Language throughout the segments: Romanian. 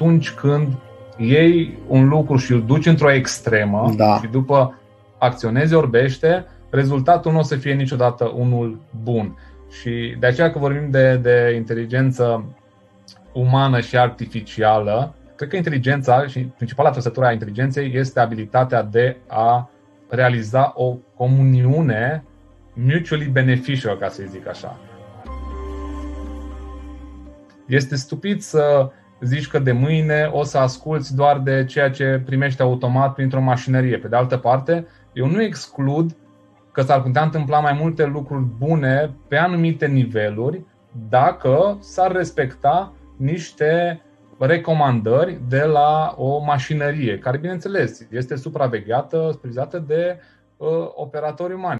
atunci când iei un lucru și îl duci într-o extremă da. și după acționezi orbește, rezultatul nu o să fie niciodată unul bun. Și de aceea că vorbim de, de inteligență umană și artificială, cred că inteligența și principala trăsătură a inteligenței este abilitatea de a realiza o comuniune mutually beneficial, ca să zic așa. Este stupid să zici că de mâine o să asculți doar de ceea ce primești automat printr-o mașinărie. Pe de altă parte, eu nu exclud că s-ar putea întâmpla mai multe lucruri bune pe anumite niveluri dacă s-ar respecta niște recomandări de la o mașinărie, care, bineînțeles, este supravegheată, supervizată de uh, operatori umani.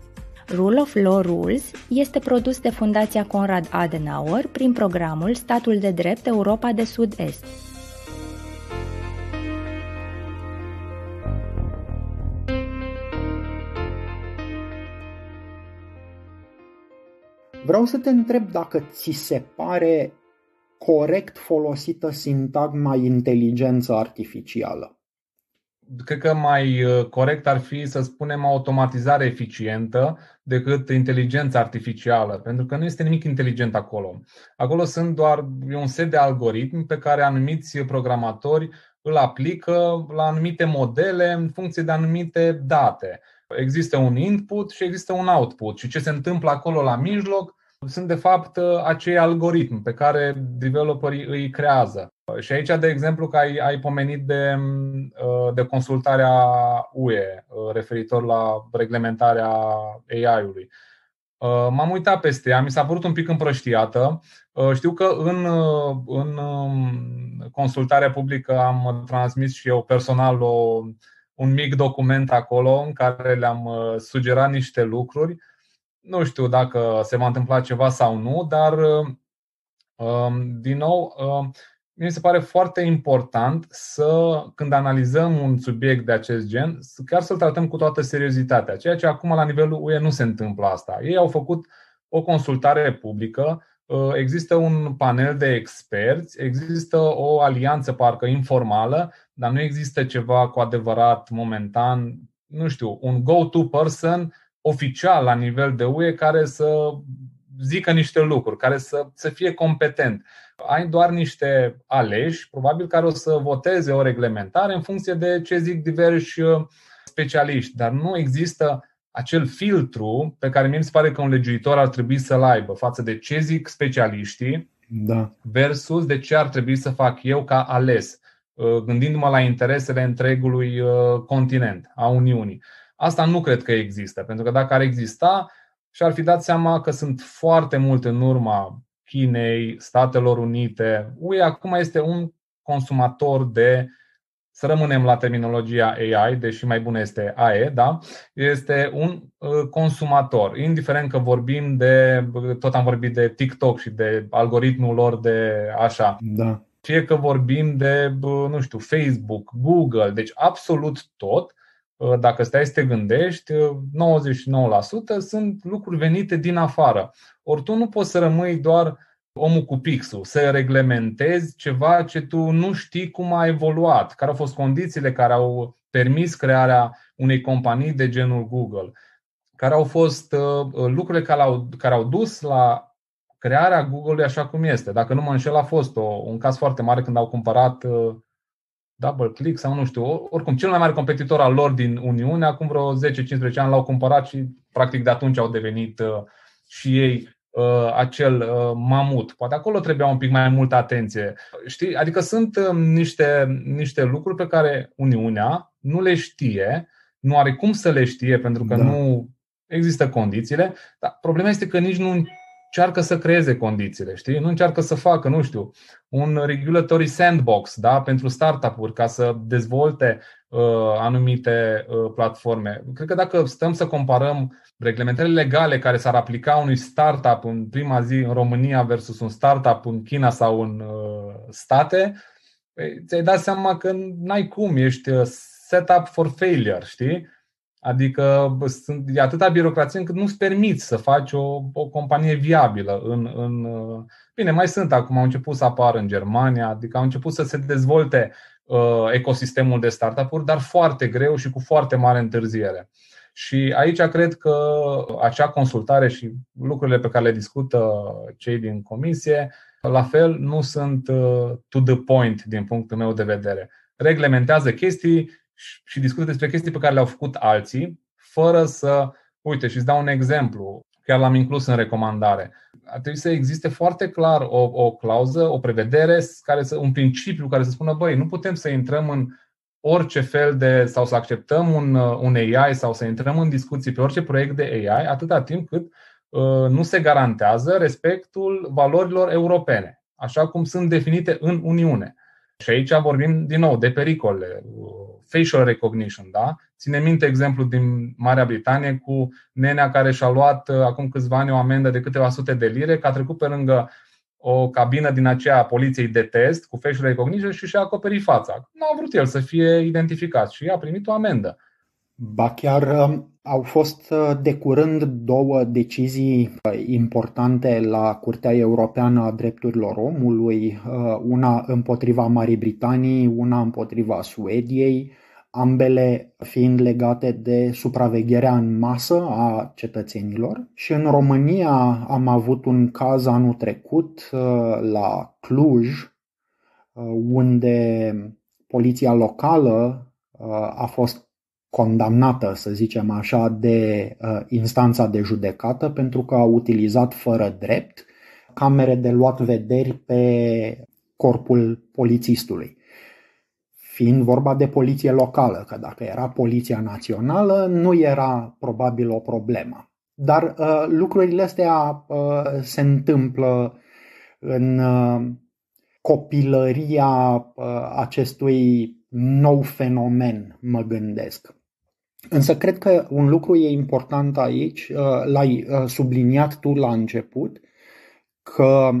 Rule of Law Rules este produs de Fundația Conrad Adenauer prin programul Statul de Drept Europa de Sud-Est. Vreau să te întreb dacă ți se pare corect folosită sintagma inteligență artificială cred că mai uh, corect ar fi să spunem automatizare eficientă decât inteligență artificială, pentru că nu este nimic inteligent acolo. Acolo sunt doar un set de algoritmi pe care anumiți programatori îl aplică la anumite modele în funcție de anumite date. Există un input și există un output și ce se întâmplă acolo la mijloc sunt de fapt acei algoritmi pe care developerii îi creează. Și aici, de exemplu, că ai, ai pomenit de, de consultarea UE referitor la reglementarea AI-ului. M-am uitat peste ea, mi s-a părut un pic împrăștiată. Știu că în, în consultarea publică am transmis și eu personal o, un mic document acolo în care le-am sugerat niște lucruri nu știu dacă se va întâmpla ceva sau nu, dar um, din nou, um, mi se pare foarte important să, când analizăm un subiect de acest gen, chiar să-l tratăm cu toată seriozitatea, ceea ce acum la nivelul UE nu se întâmplă asta. Ei au făcut o consultare publică, uh, există un panel de experți, există o alianță parcă informală, dar nu există ceva cu adevărat momentan, nu știu, un go-to person oficial la nivel de UE care să zică niște lucruri, care să, să fie competent. Ai doar niște aleși, probabil, care o să voteze o reglementare în funcție de ce zic diversi uh, specialiști, dar nu există acel filtru pe care mi se pare că un legiuitor ar trebui să-l aibă față de ce zic specialiștii da. versus de ce ar trebui să fac eu ca ales, uh, gândindu-mă la interesele întregului uh, continent, a Uniunii. Asta nu cred că există, pentru că dacă ar exista, și-ar fi dat seama că sunt foarte multe în urma Chinei, Statelor Unite. UE acum este un consumator de, să rămânem la terminologia AI, deși mai bună este AE, da? este un uh, consumator, indiferent că vorbim de, tot am vorbit de TikTok și de algoritmul lor de așa. Da. Fie că vorbim de, nu știu, Facebook, Google, deci absolut tot Uh, dacă stai să te gândești, 99% uh, sunt lucruri venite din afară. Ori tu nu poți să rămâi doar omul cu pixul, să reglementezi ceva ce tu nu știi cum a evoluat, care au fost condițiile care au permis crearea unei companii de genul Google, care au fost uh, lucrurile care au, care au dus la crearea Google-ului așa cum este. Dacă nu mă înșel, a fost o, un caz foarte mare când au cumpărat double click sau nu știu, oricum cel mai mare competitor al lor din Uniune, acum vreo 10-15 ani l-au cumpărat și practic de atunci au devenit uh, și ei uh, acel uh, mamut. Poate acolo trebuia un pic mai multă atenție. Știi? Adică sunt uh, niște, niște lucruri pe care Uniunea nu le știe, nu are cum să le știe pentru că da. nu există condițiile, dar problema este că nici nu încearcă să creeze condițiile, știi? Nu încearcă să facă, nu știu, un regulatory sandbox da? pentru startup-uri ca să dezvolte uh, anumite uh, platforme. Cred că dacă stăm să comparăm reglementările legale care s-ar aplica unui startup în prima zi în România versus un startup în China sau în uh, state, păi, ți-ai dat seama că n-ai cum, ești uh, set up for failure, știi? Adică sunt, e atâta birocrație încât nu-ți permiți să faci o, o companie viabilă. În, în, uh, bine, mai sunt acum, au început să apară în Germania, adică au început să se dezvolte uh, ecosistemul de startup-uri, dar foarte greu și cu foarte mare întârziere. Și aici cred că acea consultare și lucrurile pe care le discută cei din comisie, la fel, nu sunt uh, to the point din punctul meu de vedere. Reglementează chestii și discută despre chestii pe care le-au făcut alții, fără să. Uite, și îți dau un exemplu, chiar l-am inclus în recomandare. Ar trebui să existe foarte clar o, o clauză, o prevedere, care să, un principiu care să spună, băi, nu putem să intrăm în orice fel de, sau să acceptăm un, un AI sau să intrăm în discuții pe orice proiect de AI, atâta timp cât uh, nu se garantează respectul valorilor europene, așa cum sunt definite în Uniune. Și aici vorbim din nou de pericole, facial recognition, da? Ține minte exemplu din Marea Britanie cu nenea care și-a luat uh, acum câțiva ani o amendă de câteva sute de lire, că a trecut pe lângă o cabină din aceea a poliției de test cu facial recognition și și-a acoperit fața. Nu a vrut el să fie identificat și a primit o amendă. Ba chiar um, au fost uh, de curând două decizii uh, importante la Curtea Europeană a Drepturilor Omului, una împotriva Marii Britanii, una împotriva Suediei, ambele fiind legate de supravegherea în masă a cetățenilor. Și în România am avut un caz anul trecut uh, la Cluj, uh, unde poliția locală uh, a fost condamnată, să zicem așa, de instanța de judecată pentru că a utilizat fără drept camere de luat vederi pe corpul polițistului fiind vorba de poliție locală, că dacă era poliția națională, nu era probabil o problemă. Dar uh, lucrurile astea uh, se întâmplă în uh, copilăria uh, acestui nou fenomen, mă gândesc. Însă cred că un lucru e important aici, uh, l-ai uh, subliniat tu la început, că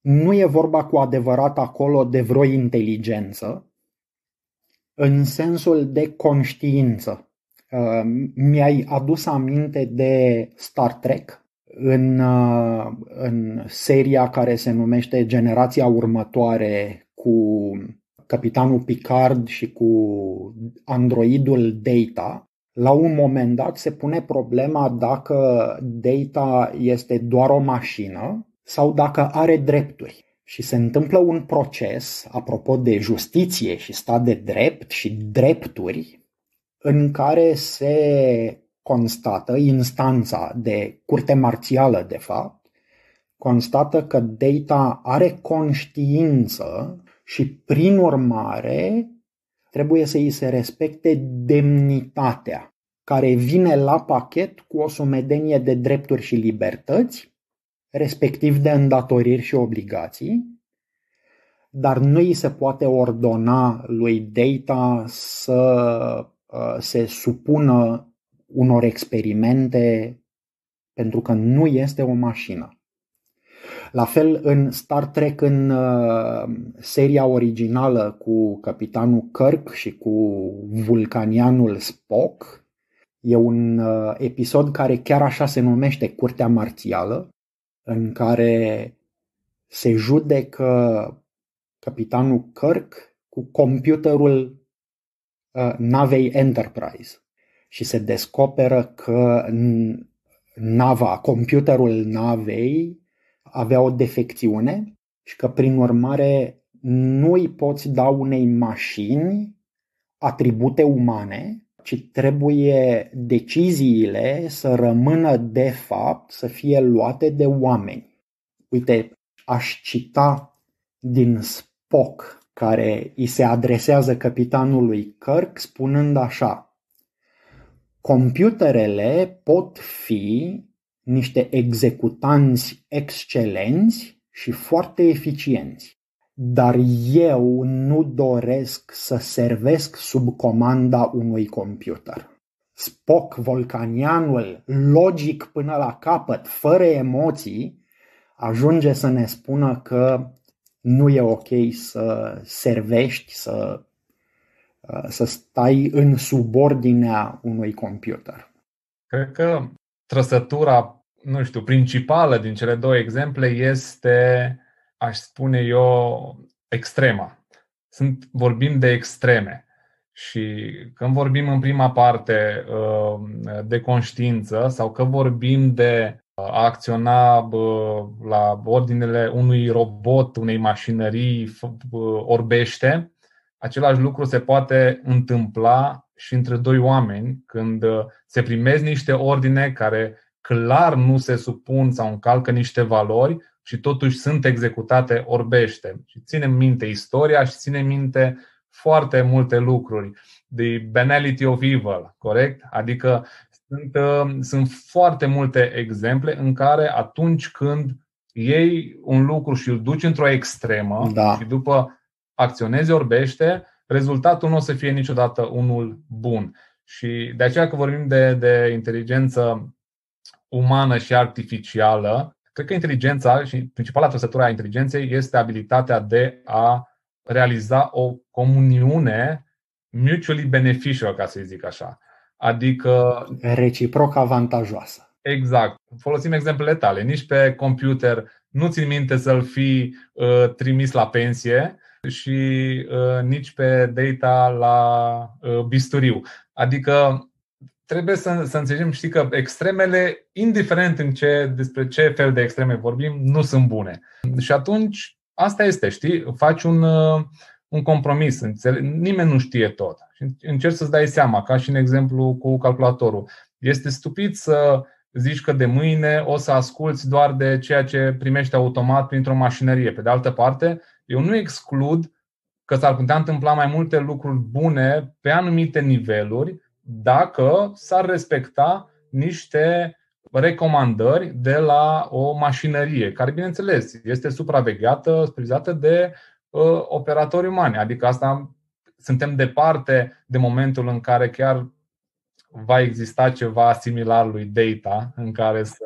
nu e vorba cu adevărat acolo de vreo inteligență, în sensul de conștiință. Uh, mi-ai adus aminte de Star Trek în, uh, în seria care se numește Generația Următoare cu capitanul Picard și cu androidul Data. La un moment dat se pune problema dacă Data este doar o mașină sau dacă are drepturi. Și se întâmplă un proces, apropo de justiție și stat de drept și drepturi, în care se constată, instanța de curte marțială, de fapt, constată că data are conștiință și, prin urmare, trebuie să îi se respecte demnitatea, care vine la pachet cu o sumedenie de drepturi și libertăți respectiv de îndatoriri și obligații, dar nu îi se poate ordona lui Data să uh, se supună unor experimente pentru că nu este o mașină. La fel în Star Trek, în uh, seria originală cu capitanul Kirk și cu vulcanianul Spock, e un uh, episod care chiar așa se numește Curtea Marțială, în care se judecă capitanul Kirk cu computerul uh, navei Enterprise. Și se descoperă că nava, computerul navei avea o defecțiune și că prin urmare nu îi poți da unei mașini atribute umane ci trebuie deciziile să rămână de fapt, să fie luate de oameni. Uite, aș cita din Spock, care îi se adresează capitanului Kirk, spunând așa Computerele pot fi niște executanți excelenți și foarte eficienți. Dar eu nu doresc să servesc sub comanda unui computer. Spock, Volcanianul, logic până la capăt, fără emoții, ajunge să ne spună că nu e ok să servești, să, să stai în subordinea unui computer. Cred că trăsătura, nu știu, principală din cele două exemple este, aș spune eu, extrema. Sunt, vorbim de extreme. Și când vorbim în prima parte uh, de conștiință sau că vorbim de a acționa la ordinele unui robot, unei mașinării orbește, același lucru se poate întâmpla și între doi oameni când uh, se primesc niște ordine care clar nu se supun sau încalcă niște valori și totuși sunt executate orbește. Și ținem minte istoria și ținem minte foarte multe lucruri. The banality of evil, corect? Adică sunt, uh, sunt foarte multe exemple în care atunci când iei un lucru și îl duci într-o extremă da. și după acționezi orbește, rezultatul nu o să fie niciodată unul bun. Și de aceea că vorbim de, de inteligență umană și artificială, cred că inteligența și principala trăsătură a inteligenței este abilitatea de a realiza o comuniune mutually beneficial, ca să zic așa. Adică. Reciproc avantajoasă. Exact. Folosim exemplele tale. Nici pe computer nu țin minte să-l fi uh, trimis la pensie, și uh, nici pe data la uh, bisturiu. Adică trebuie să, să înțelegem, știi că extremele, indiferent în ce, despre ce fel de extreme vorbim, nu sunt bune. Și atunci, asta este, știi, faci un, uh, un compromis, nimeni nu știe tot. Și încerci să-ți dai seama, ca și în exemplu cu calculatorul. Este stupid să zici că de mâine o să asculți doar de ceea ce primești automat printr-o mașinărie. Pe de altă parte, eu nu exclud că s-ar putea întâmpla mai multe lucruri bune pe anumite niveluri dacă s-ar respecta niște recomandări de la o mașinărie, care, bineînțeles, este supravegheată, supervizată de uh, operatori umani. Adică asta suntem departe de momentul în care chiar va exista ceva similar lui data, în care să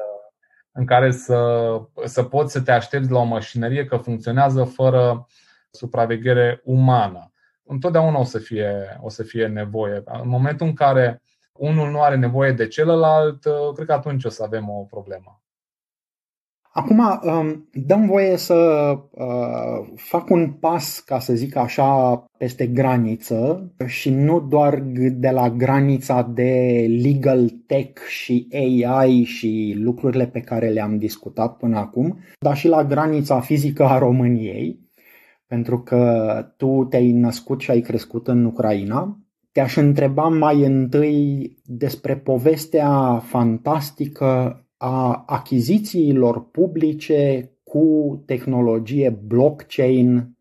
în care să, să poți să te aștepți la o mașinărie că funcționează fără supraveghere umană. Întotdeauna o să fie, o să fie nevoie. În momentul în care unul nu are nevoie de celălalt, cred că atunci o să avem o problemă. Acum, um, dăm voie să uh, fac un pas, ca să zic așa, peste graniță și nu doar de la granița de legal tech și AI și lucrurile pe care le-am discutat până acum, dar și la granița fizică a României, pentru că tu te-ai născut și ai crescut în Ucraina. Te-aș întreba mai întâi despre povestea fantastică a achizițiilor publice cu tehnologie blockchain,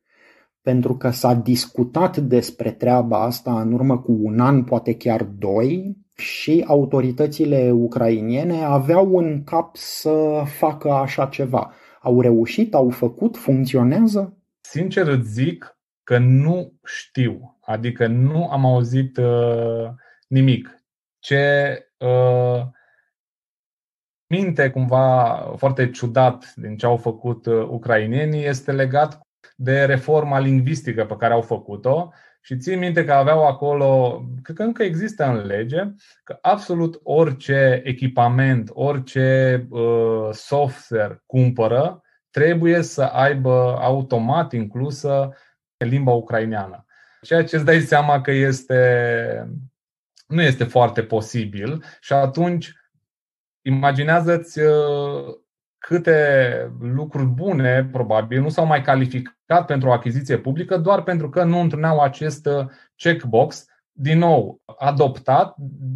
pentru că s-a discutat despre treaba asta în urmă cu un an, poate chiar doi, și autoritățile ucrainiene aveau în cap să facă așa ceva. Au reușit, au făcut, funcționează? Sincer îți zic că nu știu, adică nu am auzit uh, nimic. Ce uh, minte cumva foarte ciudat din ce au făcut uh, ucrainenii este legat de reforma lingvistică pe care au făcut-o și țin minte că aveau acolo, cred că încă există în lege, că absolut orice echipament, orice uh, software cumpără, trebuie să aibă automat inclusă limba ucraineană. Ceea ce îți dai seama că este, nu este foarte posibil și atunci imaginează-ți uh, câte lucruri bune, probabil, nu s-au mai calificat pentru o achiziție publică doar pentru că nu întruneau acest uh, checkbox, din nou, adoptat,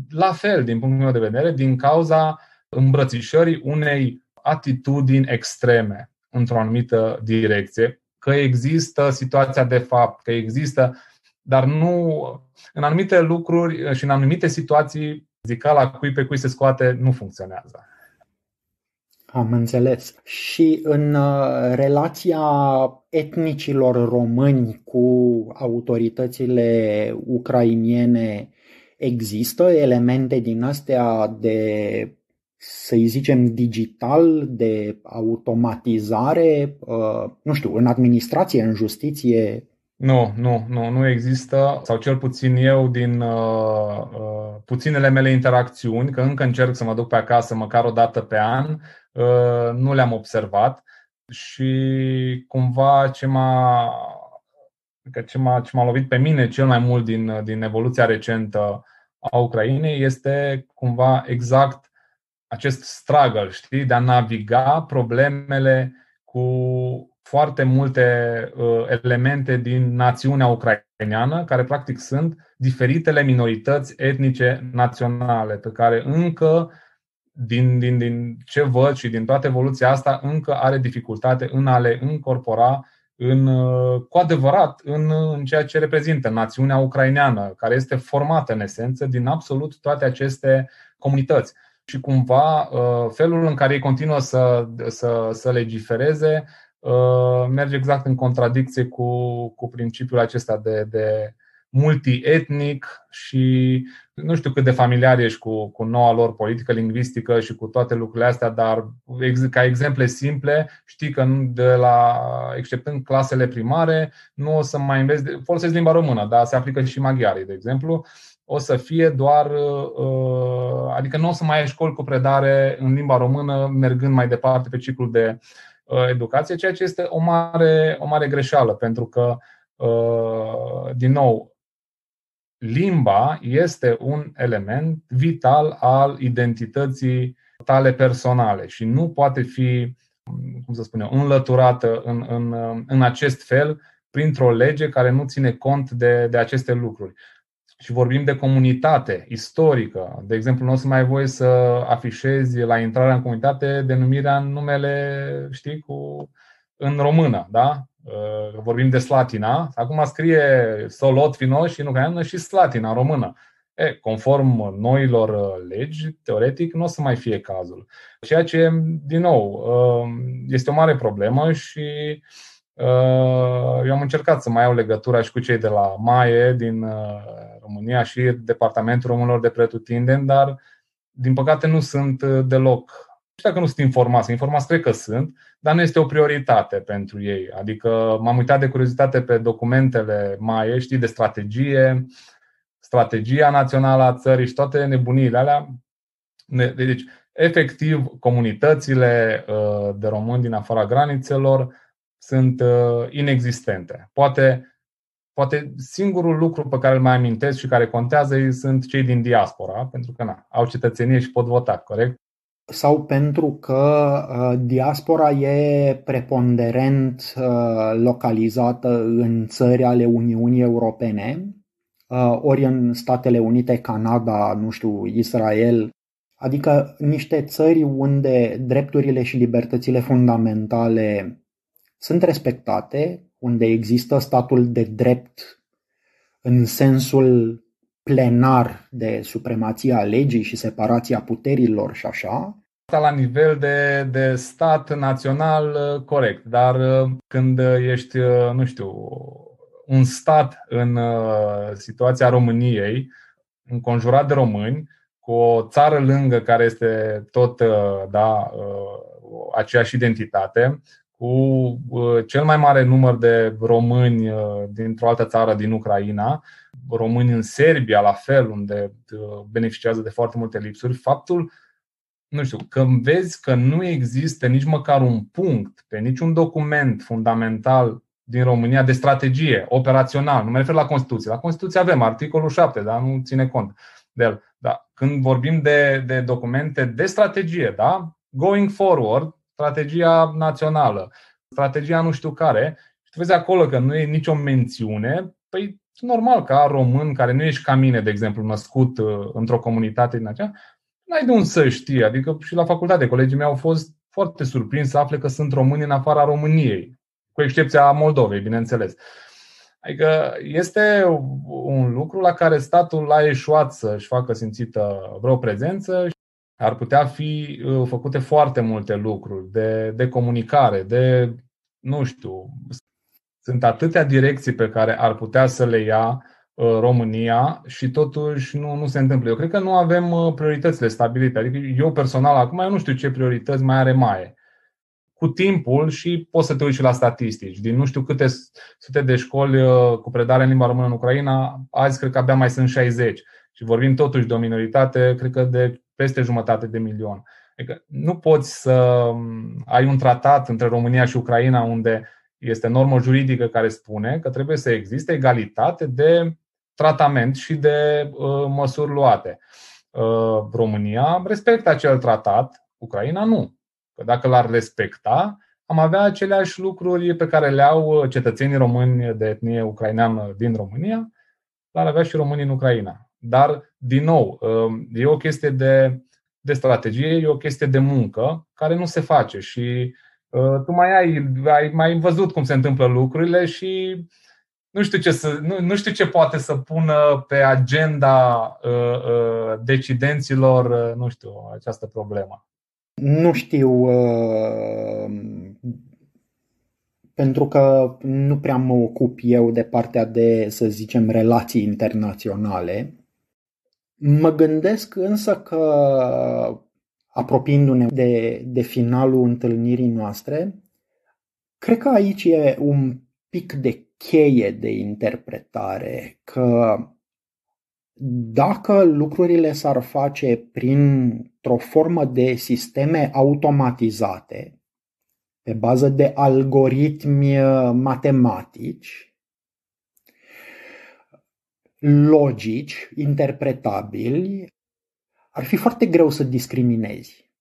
la fel, din punctul meu de vedere, din cauza îmbrățișării unei atitudini extreme într-o anumită direcție, că există situația de fapt, că există, dar nu în anumite lucruri și în anumite situații Zicala cui pe cui se scoate nu funcționează. Am înțeles. Și în uh, relația etnicilor români cu autoritățile ucrainiene există elemente din astea de, să-i zicem, digital, de automatizare, uh, nu știu, în administrație, în justiție? Nu, nu, nu, nu există, sau cel puțin eu din uh, uh, puținele mele interacțiuni, că încă încerc să mă duc pe acasă măcar o dată pe an, uh, nu le-am observat și cumva ce m-a, ce m-a, ce m-a lovit pe mine cel mai mult din, din evoluția recentă a Ucrainei este cumva exact acest struggle, știi, de a naviga problemele cu foarte multe uh, elemente din națiunea ucraineană, care practic sunt diferitele minorități etnice naționale, pe care încă, din, din, din ce văd și din toată evoluția asta, încă are dificultate în a le încorpora în, uh, cu adevărat în, în ceea ce reprezintă națiunea ucraineană, care este formată în esență din absolut toate aceste comunități. Și cumva uh, felul în care ei continuă să, să, să legifereze Uh, merge exact în contradicție cu, cu principiul acesta de, de multietnic și nu știu cât de familiar ești cu, cu noua lor politică lingvistică și cu toate lucrurile astea, dar ca exemple simple, știi că de la, exceptând clasele primare, nu o să mai înveți, folosesc limba română, dar se aplică și maghiarii, de exemplu, o să fie doar, uh, adică nu o să mai ai școli cu predare în limba română, mergând mai departe pe ciclul de Uh, educație, ceea ce este o mare, o mare greșeală, pentru că, uh, din nou, limba este un element vital al identității tale personale și nu poate fi, cum să spun eu, înlăturată în, în, în acest fel printr-o lege care nu ține cont de, de aceste lucruri și vorbim de comunitate istorică, de exemplu, nu o să mai ai voie să afișezi la intrarea în comunitate denumirea în numele, știi, cu, în română, da? Uh, vorbim de Slatina. Acum scrie Solot Fino și în ucraineană și Slatina în română. E, conform noilor legi, teoretic, nu o să mai fie cazul. Ceea ce, din nou, uh, este o mare problemă și uh, eu am încercat să mai iau legătura și cu cei de la MAE din România și Departamentul Românilor de Pretutindeni, dar din păcate nu sunt uh, deloc. Nu știu dacă nu sunt informați, informați cred că sunt, dar nu este o prioritate pentru ei. Adică m-am uitat de curiozitate pe documentele mai știi, de strategie, strategia națională a țării și toate nebuniile alea. Deci, efectiv, comunitățile uh, de români din afara granițelor sunt uh, inexistente. Poate Poate singurul lucru pe care îl mai amintesc și care contează sunt cei din diaspora, pentru că na, au cetățenie și pot vota, corect? Sau pentru că uh, diaspora e preponderent uh, localizată în țări ale Uniunii Europene, uh, ori în Statele Unite, Canada, nu știu, Israel, adică niște țări unde drepturile și libertățile fundamentale sunt respectate, unde există statul de drept în sensul plenar de supremația legii și separația puterilor și așa. Asta la nivel de, de stat național corect, dar când ești, nu știu, un stat în situația României, înconjurat de români, cu o țară lângă care este tot da, aceeași identitate, cu uh, cel mai mare număr de români uh, dintr-o altă țară din Ucraina, români în Serbia, la fel, unde uh, beneficiază de foarte multe lipsuri, faptul, nu știu, că vezi că nu există nici măcar un punct pe niciun document fundamental din România de strategie operațional, nu mă refer la Constituție. La Constituție avem articolul 7, dar nu ține cont de el. Da. Când vorbim de, de documente de strategie, da? going forward, strategia națională, strategia nu știu care, și tu vezi acolo că nu e nicio mențiune, păi normal ca român care nu ești ca mine, de exemplu, născut uh, într-o comunitate din aceea, n-ai de unde să știi. Adică și la facultate colegii mei au fost foarte surprinși să afle că sunt români în afara României, cu excepția Moldovei, bineînțeles. Adică este un lucru la care statul a eșuat să-și facă simțită vreo prezență. Ar putea fi uh, făcute foarte multe lucruri de, de comunicare, de, nu știu, sunt atâtea direcții pe care ar putea să le ia uh, România și totuși nu, nu se întâmplă. Eu cred că nu avem uh, prioritățile stabilite. Adică eu personal acum eu nu știu ce priorități mai are mai cu timpul și poți să te uiți și la statistici. Din nu știu câte sute de școli uh, cu predare în limba română în Ucraina, azi cred că abia mai sunt 60. Și vorbim totuși de o minoritate, cred că de peste jumătate de milion. Adică nu poți să um, ai un tratat între România și Ucraina unde este normă juridică care spune că trebuie să existe egalitate de tratament și de uh, măsuri luate. Uh, România respectă acel tratat, Ucraina nu. Că dacă l-ar respecta, am avea aceleași lucruri pe care le au cetățenii români de etnie ucraineană din România, l-ar avea și românii în Ucraina. Dar, din nou, e o chestie de, de strategie, e o chestie de muncă care nu se face și uh, tu mai ai, ai mai văzut cum se întâmplă lucrurile și nu știu ce, să, nu, nu știu ce poate să pună pe agenda uh, uh, decidenților, uh, nu știu, această problemă. Nu știu, uh, pentru că nu prea mă ocup eu de partea de, să zicem, relații internaționale. Mă gândesc însă că, apropiindu-ne de, de finalul întâlnirii noastre, cred că aici e un pic de cheie de interpretare, că dacă lucrurile s-ar face printr-o formă de sisteme automatizate, pe bază de algoritmi uh, matematici, logici, interpretabili, ar fi foarte greu să discriminezi.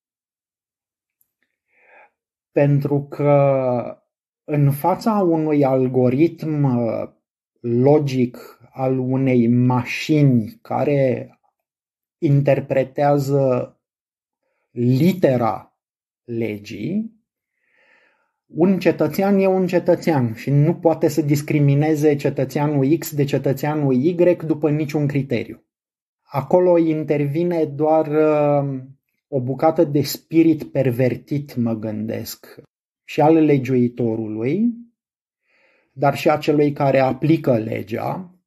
Pentru că în fața unui algoritm uh, logic al unei mașini care interpretează litera legii, un cetățean e un cetățean și nu poate să discrimineze cetățeanul X de cetățeanul Y după niciun criteriu. Acolo intervine doar uh, o bucată de spirit pervertit, mă gândesc, și al legiuitorului, dar și a celui care aplică legea,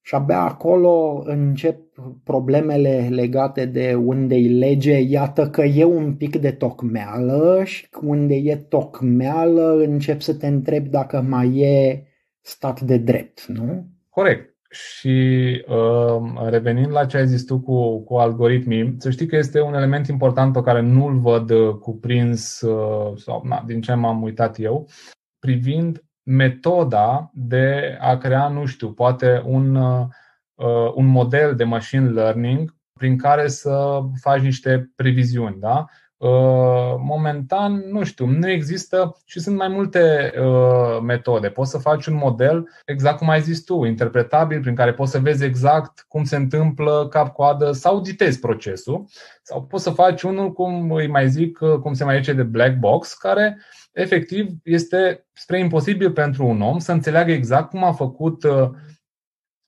și abia acolo încep problemele legate de unde e lege, iată că e un pic de tocmeală și unde e tocmeală încep să te întrebi dacă mai e stat de drept, nu? Corect. Și uh, revenind la ce ai zis tu cu, cu algoritmii, să știi că este un element important pe care nu-l văd cuprins, uh, sau na, din ce m-am uitat eu, privind metoda de a crea, nu știu, poate un, uh, un model de machine learning prin care să faci niște previziuni. Da? Uh, momentan, nu știu, nu există și sunt mai multe uh, metode. Poți să faci un model, exact cum ai zis tu, interpretabil, prin care poți să vezi exact cum se întâmplă cap-coadă sau auditezi procesul. Sau poți să faci unul, cum îi mai zic, cum se mai zice de black box, care uh, efectiv este spre imposibil pentru un om să înțeleagă exact cum a făcut uh,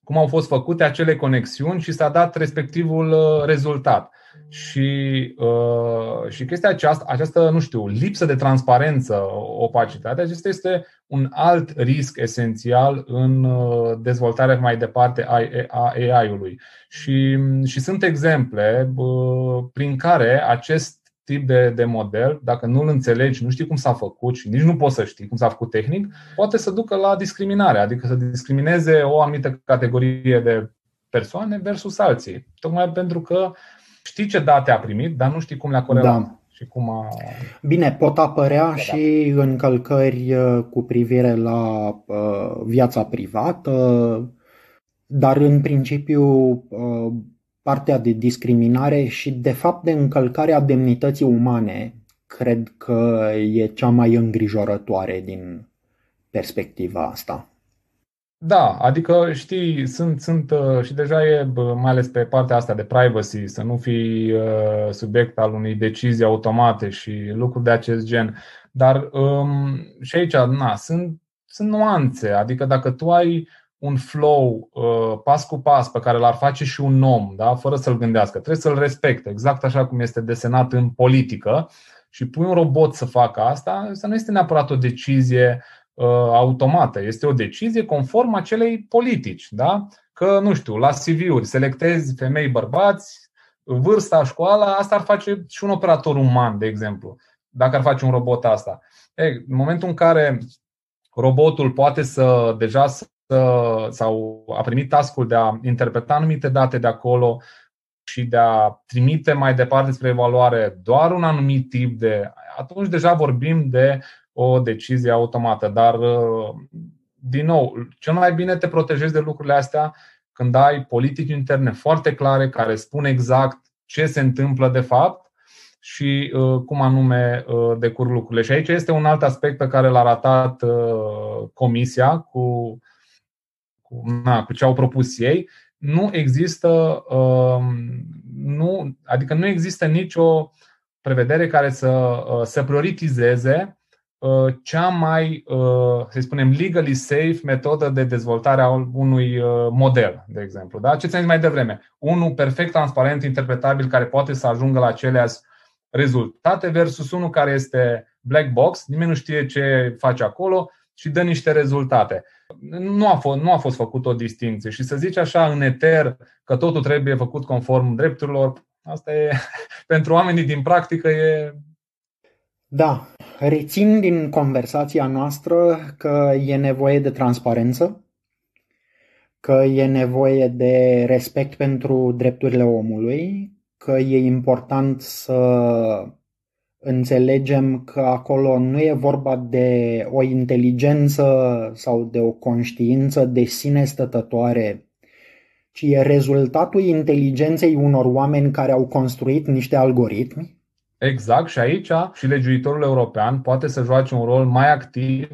cum au fost făcute acele conexiuni și s-a dat respectivul uh, rezultat. Și, uh, și chestia aceasta, această, nu știu, lipsă de transparență, opacitate, acesta este un alt risc esențial în dezvoltarea mai departe a AI-ului. Și, și sunt exemple prin care acest tip de, de model, dacă nu-l înțelegi, nu știi cum s-a făcut și nici nu poți să știi cum s-a făcut tehnic, poate să ducă la discriminare, adică să discrimineze o anumită categorie de persoane versus alții. Tocmai pentru că știi ce date a primit, dar nu știi cum le-a corelat. Da. Și cum a... Bine, pot apărea da. și încălcări uh, cu privire la uh, viața privată, dar în principiu uh, partea de discriminare și de fapt de încălcarea demnității umane cred că e cea mai îngrijorătoare din perspectiva asta. Da, adică știi, sunt, sunt uh, și deja e mai ales pe partea asta de privacy, să nu fii uh, subiect al unei decizii automate și lucruri de acest gen. Dar um, și aici, na, sunt sunt nuanțe. Adică dacă tu ai un flow uh, pas cu pas pe care l-ar face și un om, da? fără să-l gândească, trebuie să-l respecte, exact așa cum este desenat în politică, și pui un robot să facă asta, asta nu este neapărat o decizie uh, automată, este o decizie conform acelei politici. Da? Că, nu știu, la CV-uri selectezi femei, bărbați, vârsta, școala, asta ar face și un operator uman, de exemplu, dacă ar face un robot asta. Ei, în momentul în care robotul poate să deja să, sau a primit tascul de a interpreta anumite date de acolo și de a trimite mai departe spre evaluare doar un anumit tip de. atunci deja vorbim de o decizie automată. Dar, din nou, cel mai bine te protejezi de lucrurile astea când ai politici interne foarte clare care spun exact ce se întâmplă de fapt și uh, cum anume uh, decurg lucrurile. Și aici este un alt aspect pe care l-a ratat uh, Comisia cu, cu, na, cu ce au propus ei. Nu există, nu, adică nu există nicio prevedere care să, să prioritizeze Uh, cea mai, uh, să spunem, legally safe metodă de dezvoltare a unui uh, model, de exemplu. Da? Ce ți-am zis mai devreme? Unul perfect transparent, interpretabil, care poate să ajungă la aceleași rezultate versus unul care este black box, nimeni nu știe ce face acolo și dă niște rezultate. Nu a fost, nu a fost făcut o distinție și să zici așa în eter că totul trebuie făcut conform drepturilor, asta e, pentru oamenii din practică e da, rețin din conversația noastră că e nevoie de transparență, că e nevoie de respect pentru drepturile omului, că e important să înțelegem că acolo nu e vorba de o inteligență sau de o conștiință de sine stătătoare, ci e rezultatul inteligenței unor oameni care au construit niște algoritmi. Exact, și aici și legiuitorul european poate să joace un rol mai activ,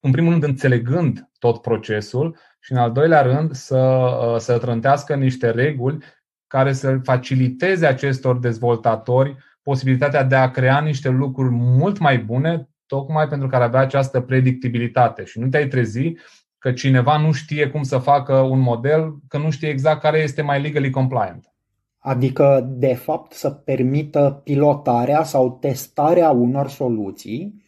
în primul rând înțelegând tot procesul și în al doilea rând să, uh, să trântească niște reguli care să faciliteze acestor dezvoltatori posibilitatea de a crea niște lucruri mult mai bune, tocmai pentru că ar avea această predictibilitate. Și nu te-ai trezi că cineva nu știe cum să facă un model, că nu știe exact care este mai legally compliant adică de fapt să permită pilotarea sau testarea unor soluții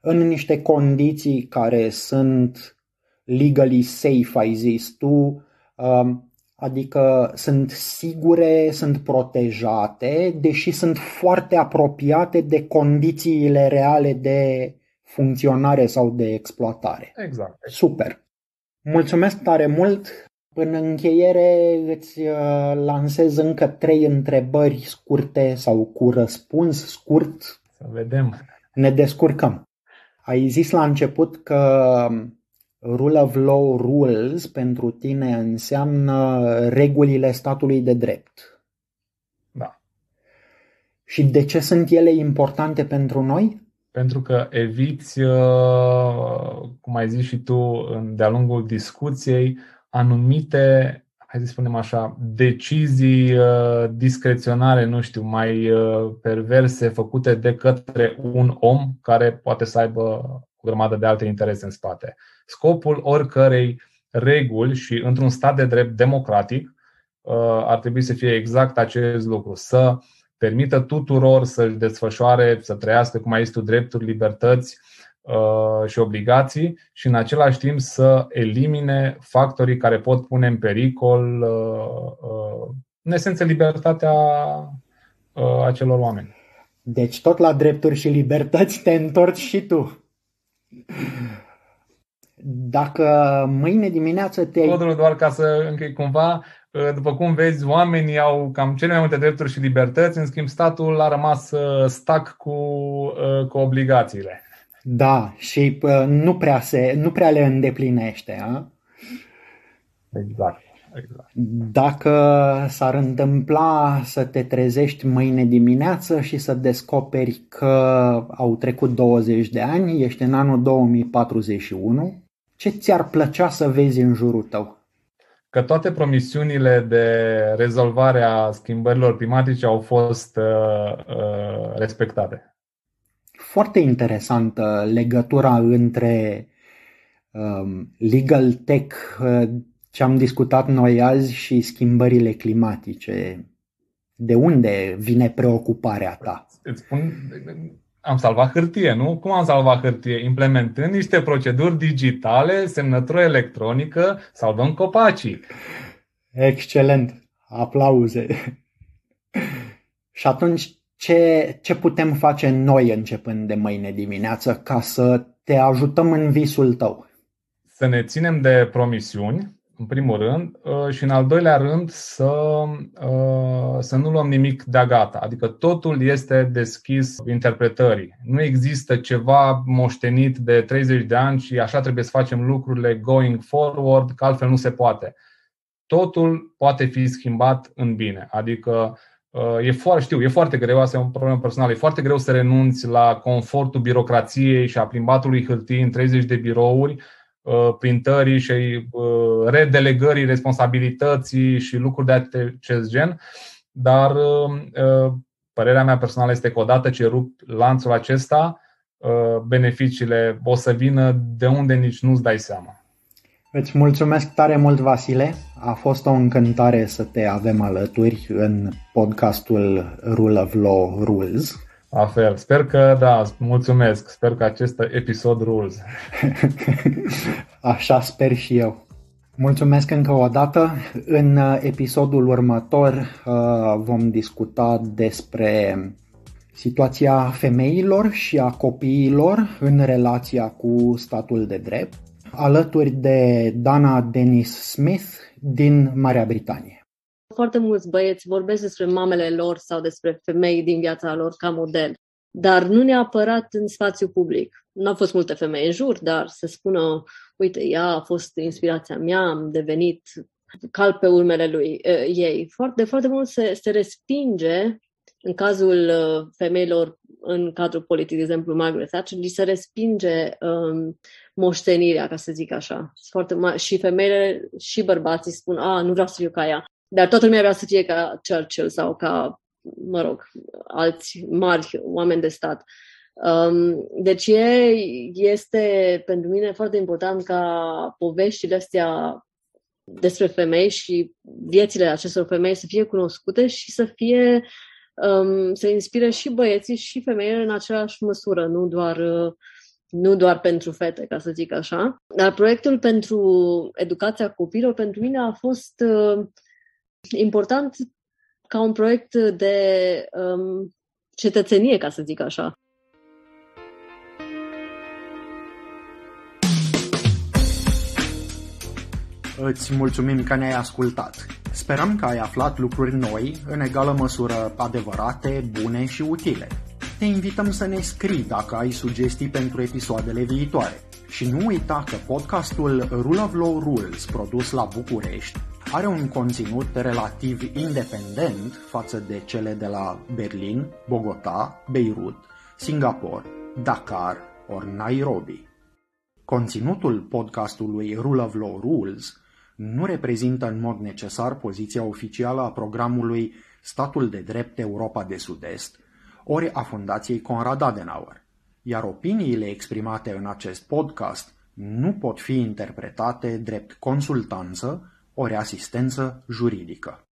în niște condiții care sunt legally safe, ai zis tu, um, adică sunt sigure, sunt protejate, deși sunt foarte apropiate de condițiile reale de funcționare sau de exploatare. Exact. Super. Mulțumesc tare mult în încheiere îți uh, lansez încă trei întrebări scurte sau cu răspuns scurt. Să vedem. Ne descurcăm. Ai zis la început că rule of law rules pentru tine înseamnă regulile statului de drept. Da. Și de ce sunt ele importante pentru noi? Pentru că eviți, uh, cum ai zis și tu de-a lungul discuției, anumite, hai să spunem așa, decizii uh, discreționare, nu știu, mai uh, perverse făcute de către un om care poate să aibă o grămadă de alte interese în spate. Scopul oricărei reguli și într-un stat de drept democratic uh, ar trebui să fie exact acest lucru, să permită tuturor să-și desfășoare, să trăiască, cum ai zis tu, drepturi, libertăți, Uh, și obligații și în același timp să elimine factorii care pot pune în pericol, uh, uh, în esență, libertatea acelor oameni. Deci tot la drepturi și libertăți te întorci și tu. Dacă mâine dimineață te Codul doar ca să închei cumva, după cum vezi, oamenii au cam cele mai multe drepturi și libertăți, în schimb statul a rămas stac cu, cu obligațiile. Da, și uh, nu, prea se, nu prea le îndeplinește. A? Exact. Exact. Dacă s-ar întâmpla să te trezești mâine dimineață și să descoperi că au trecut 20 de ani, ești în anul 2041, ce ți-ar plăcea să vezi în jurul tău? Că toate promisiunile de rezolvare a schimbărilor climatice au fost uh, uh, respectate foarte interesantă legătura între um, legal tech, uh, ce am discutat noi azi și schimbările climatice. De unde vine preocuparea ta? Îți spun, am salvat hârtie, nu? Cum am salvat hârtie? Implementând niște proceduri digitale, semnătură electronică, salvăm copacii. Excelent! Aplauze! și atunci, ce, ce putem face noi începând de mâine dimineață ca să te ajutăm în visul tău? Să ne ținem de promisiuni, în primul rând, uh, și în al doilea rând să, uh, să nu luăm nimic de gata. Adică totul este deschis interpretării. Nu există ceva moștenit de 30 de ani și așa trebuie să facem lucrurile going forward, că altfel nu se poate. Totul poate fi schimbat în bine. Adică uh, E foarte, știu, e foarte greu, asta e o problemă personală, e foarte greu să renunți la confortul birocrației și a plimbatului hârtii în 30 de birouri Uh, printării și uh, redelegării responsabilității și lucruri de acest gen, dar uh, părerea mea personală este că odată ce rup lanțul acesta, beneficiile o să vină de unde nici nu-ți dai seama. Îți mulțumesc tare mult, Vasile. A fost o încântare să te avem alături în podcastul Rule of Law Rules. La fel. Sper că, da, mulțumesc. Sper că acest episod rules. Așa sper și eu. Mulțumesc încă o dată. În uh, episodul următor uh, vom discuta despre situația femeilor și a copiilor în relația cu statul de drept, alături de Dana Dennis Smith din Marea Britanie foarte mulți băieți vorbesc despre mamele lor sau despre femei din viața lor ca model, dar nu neapărat în spațiu public. Nu au fost multe femei în jur, dar să spună, uite, ea a fost inspirația mea, am devenit cal pe urmele lui uh, ei. Foarte, foarte mult se, se respinge în cazul uh, femeilor în cadrul politic, de exemplu Margaret Thatcher, li se respinge um, moștenirea, ca să zic așa. Foarte ma- și femeile și bărbații spun, a, nu vreau să fiu ca ea. Dar toată lumea vrea să fie ca Churchill sau ca, mă rog, alți mari oameni de stat. Um, deci e, este pentru mine foarte important ca poveștile astea despre femei și viețile acestor femei să fie cunoscute și să fie um, să inspire și băieții și femeile în aceeași măsură, nu doar uh, nu doar pentru fete, ca să zic așa. Dar proiectul pentru educația copilor pentru mine a fost uh, important ca un proiect de um, cetățenie, ca să zic așa. Îți mulțumim că ne-ai ascultat. Sperăm că ai aflat lucruri noi, în egală măsură adevărate, bune și utile. Te invităm să ne scrii dacă ai sugestii pentru episoadele viitoare. Și nu uita că podcastul Rule of Law Rules, produs la București, are un conținut relativ independent față de cele de la Berlin, Bogota, Beirut, Singapore, Dakar ori Nairobi. Conținutul podcastului Rule of Law Rules nu reprezintă în mod necesar poziția oficială a programului Statul de Drept Europa de Sud-Est, ori a Fundației Conrad Adenauer, iar opiniile exprimate în acest podcast nu pot fi interpretate drept consultanță ori asistență juridică.